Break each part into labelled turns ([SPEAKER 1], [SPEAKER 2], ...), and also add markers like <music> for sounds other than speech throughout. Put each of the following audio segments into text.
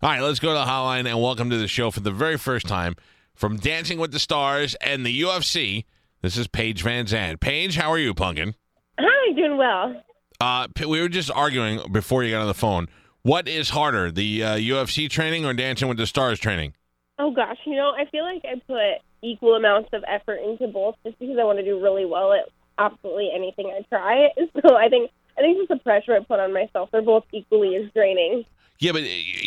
[SPEAKER 1] All right, let's go to the hotline and welcome to the show for the very first time from Dancing with the Stars and the UFC. This is Paige VanZant. Paige, how are you, Pumpkin?
[SPEAKER 2] Hi, doing well.
[SPEAKER 1] Uh, we were just arguing before you got on the phone. What is harder, the uh, UFC training or Dancing with the Stars training?
[SPEAKER 2] Oh gosh, you know, I feel like I put equal amounts of effort into both just because I want to do really well at absolutely anything I try. <laughs> So I think I think just the pressure I put on myself, they're both equally as draining.
[SPEAKER 1] Yeah, but uh,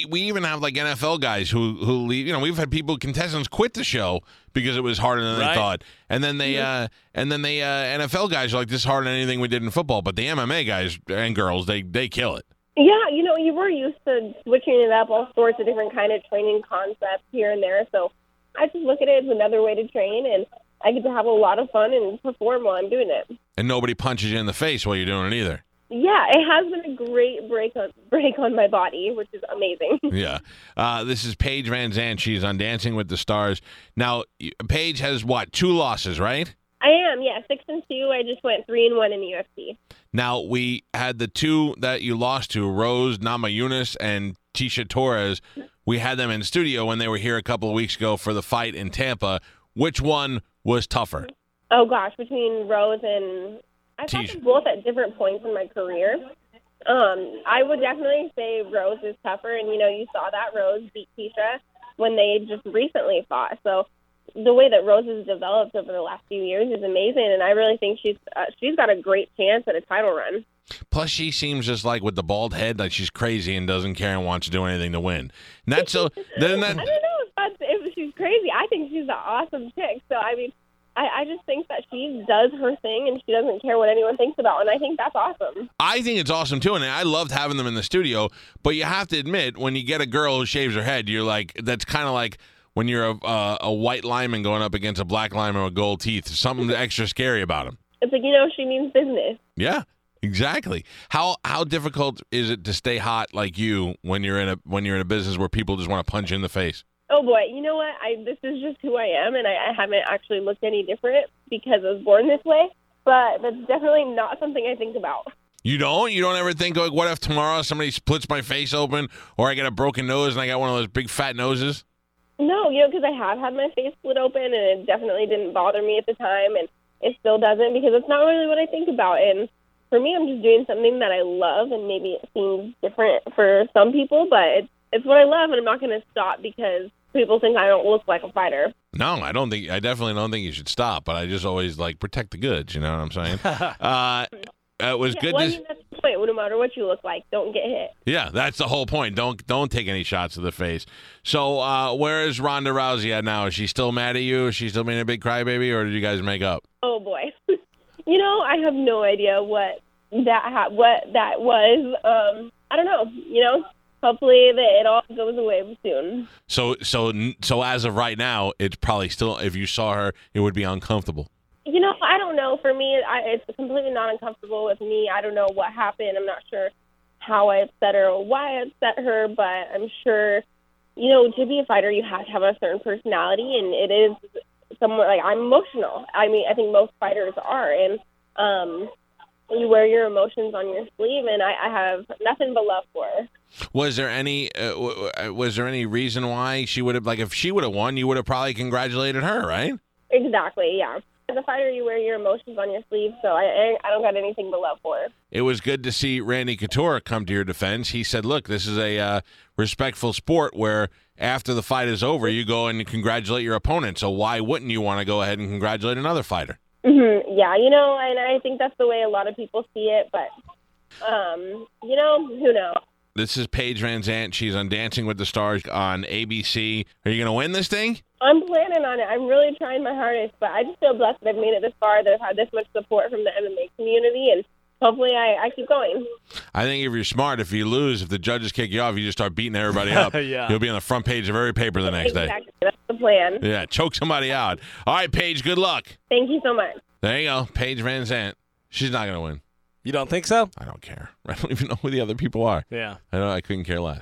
[SPEAKER 1] we even have like NFL guys who who leave. You know, we've had people contestants quit the show because it was harder than they thought, and then they uh, and then they uh, NFL guys are like, "This is harder than anything we did in football." But the MMA guys and girls, they they kill it.
[SPEAKER 2] Yeah, you know, you were used to switching it up, all sorts of different kind of training concepts here and there. So I just look at it as another way to train, and I get to have a lot of fun and perform while I'm doing it.
[SPEAKER 1] and nobody punches you in the face while you're doing it either.
[SPEAKER 2] Yeah, it has been a great break on <laughs> break on my body, which is amazing. <laughs>
[SPEAKER 1] Yeah. Uh, this is Paige VanZant. She's on Dancing with the Stars. Now, Paige has what? Two losses, right?
[SPEAKER 2] I am, yeah, six and two. I just went three and one in the UFC.
[SPEAKER 1] Now, we had the two that you lost to, Rose Nama Namajunas and Tecia Torres. We had them in studio when they were here a couple of weeks ago for the fight in Tampa. Which one was tougher?
[SPEAKER 2] Oh gosh, between Rose and I thought
[SPEAKER 1] Tecia.
[SPEAKER 2] them both at different points in my career. Um, I would definitely say Rose is tougher, and you know, you saw that Rose beat Tecia when they just recently fought. So the way that Rose has developed over the last few years is amazing, and I really think she's uh, she's got a great chance at a title run.
[SPEAKER 1] Plus, she seems just like with the bald head, like she's crazy and doesn't care and wants to do anything to win. That's so. <laughs> Then that.
[SPEAKER 2] I don't know if that's if she's crazy. I think she's an awesome chick. So I mean, I, I just think that she does her thing and she doesn't care what anyone thinks about, and I think that's awesome.
[SPEAKER 1] I think it's awesome too, and I loved having them in the studio. But you have to admit, when you get a girl who shaves her head, you're like, that's kind of like when you're a, uh, a white lineman going up against a black lineman with gold teeth. Something extra scary about him.
[SPEAKER 2] It's like you know she means business.
[SPEAKER 1] Yeah, exactly. How how difficult is it to stay hot like you when you're in a when you're in a business where people just want to punch you in the face?
[SPEAKER 2] Oh boy, you know what? I this is just who I am, and I, I haven't actually looked any different because I was born this way. But that's definitely not something I think about.
[SPEAKER 1] You don't? You don't ever think like, what if tomorrow somebody splits my face open, or I get a broken nose and I got one of those big fat noses?
[SPEAKER 2] No, you know, because I have had my face split open, and it definitely didn't bother me at the time, and it still doesn't because it's not really what I think about. And for me, I'm just doing something that I love, and maybe it seems different for some people, but it's it's what I love, and I'm not going to stop because people think I don't look like a fighter.
[SPEAKER 1] No, I don't think. I definitely don't think you should stop. But I just always like protect the goods. You know what I'm saying? <laughs> uh, it was
[SPEAKER 2] Yeah,
[SPEAKER 1] good.
[SPEAKER 2] well, I mean, that's the point. No matter what you look like, don't get hit.
[SPEAKER 1] yeah, that's the whole point. Don't don't take any shots to the face. So uh, where is Ronda Rousey at now? Is she still mad at you? Is she still being a big crybaby, or did you guys make up?
[SPEAKER 2] Oh boy. <laughs> you know, I have no idea what that ha- what that was. Um, I don't know. You know, hopefully that it all goes away soon.
[SPEAKER 1] So so so as of right now, it's probably still. If you saw her, it would be uncomfortable.
[SPEAKER 2] You know, I don't know. For me, I, it's completely not uncomfortable with me. I don't know what happened. I'm not sure how I upset her or why I upset her, but I'm sure, you know, to be a fighter, you have to have a certain personality, and it is somewhat like I'm emotional. I mean, I think most fighters are, and um, you wear your emotions on your sleeve, and I, I have nothing but love for her.
[SPEAKER 1] Was there any uh, w- w- was there any reason why she would have like if she would have won, you would have probably congratulated her, right?
[SPEAKER 2] Exactly, yeah. As a fighter, you wear your emotions on your sleeve, so I, I, I don't got anything but love for her.
[SPEAKER 1] It was good to see Randy Couture come to your defense. He said, "Look, this is a uh, respectful sport where after the fight is over, you go and congratulate your opponent. So why wouldn't you want to go ahead and congratulate another fighter?"
[SPEAKER 2] hmm Yeah, you know, and I think that's the way a lot of people see it, but um, you know, who knows?
[SPEAKER 1] This is Paige VanZant. She's on Dancing with the Stars on ABC. Are you going to win this thing?
[SPEAKER 2] I'm planning on it. I'm really trying my hardest, but I just feel blessed that I've made it this far, that I've had this much support from the MMA community, and hopefully I, I keep going.
[SPEAKER 1] I think if you're smart, if you lose, if the judges kick you off, you just start beating everybody up. <laughs>
[SPEAKER 3] Yeah.
[SPEAKER 1] You'll be on the front page of every paper the next day.
[SPEAKER 2] Exactly. That's the plan.
[SPEAKER 1] Yeah, choke somebody out. All right, Paige, good luck.
[SPEAKER 2] Thank you so much.
[SPEAKER 1] There you go. Paige VanZant. She's not going to win.
[SPEAKER 3] You don't think so?
[SPEAKER 1] I don't care. <laughs> I don't even know who the other people are.
[SPEAKER 3] Yeah.
[SPEAKER 1] I know I couldn't care less.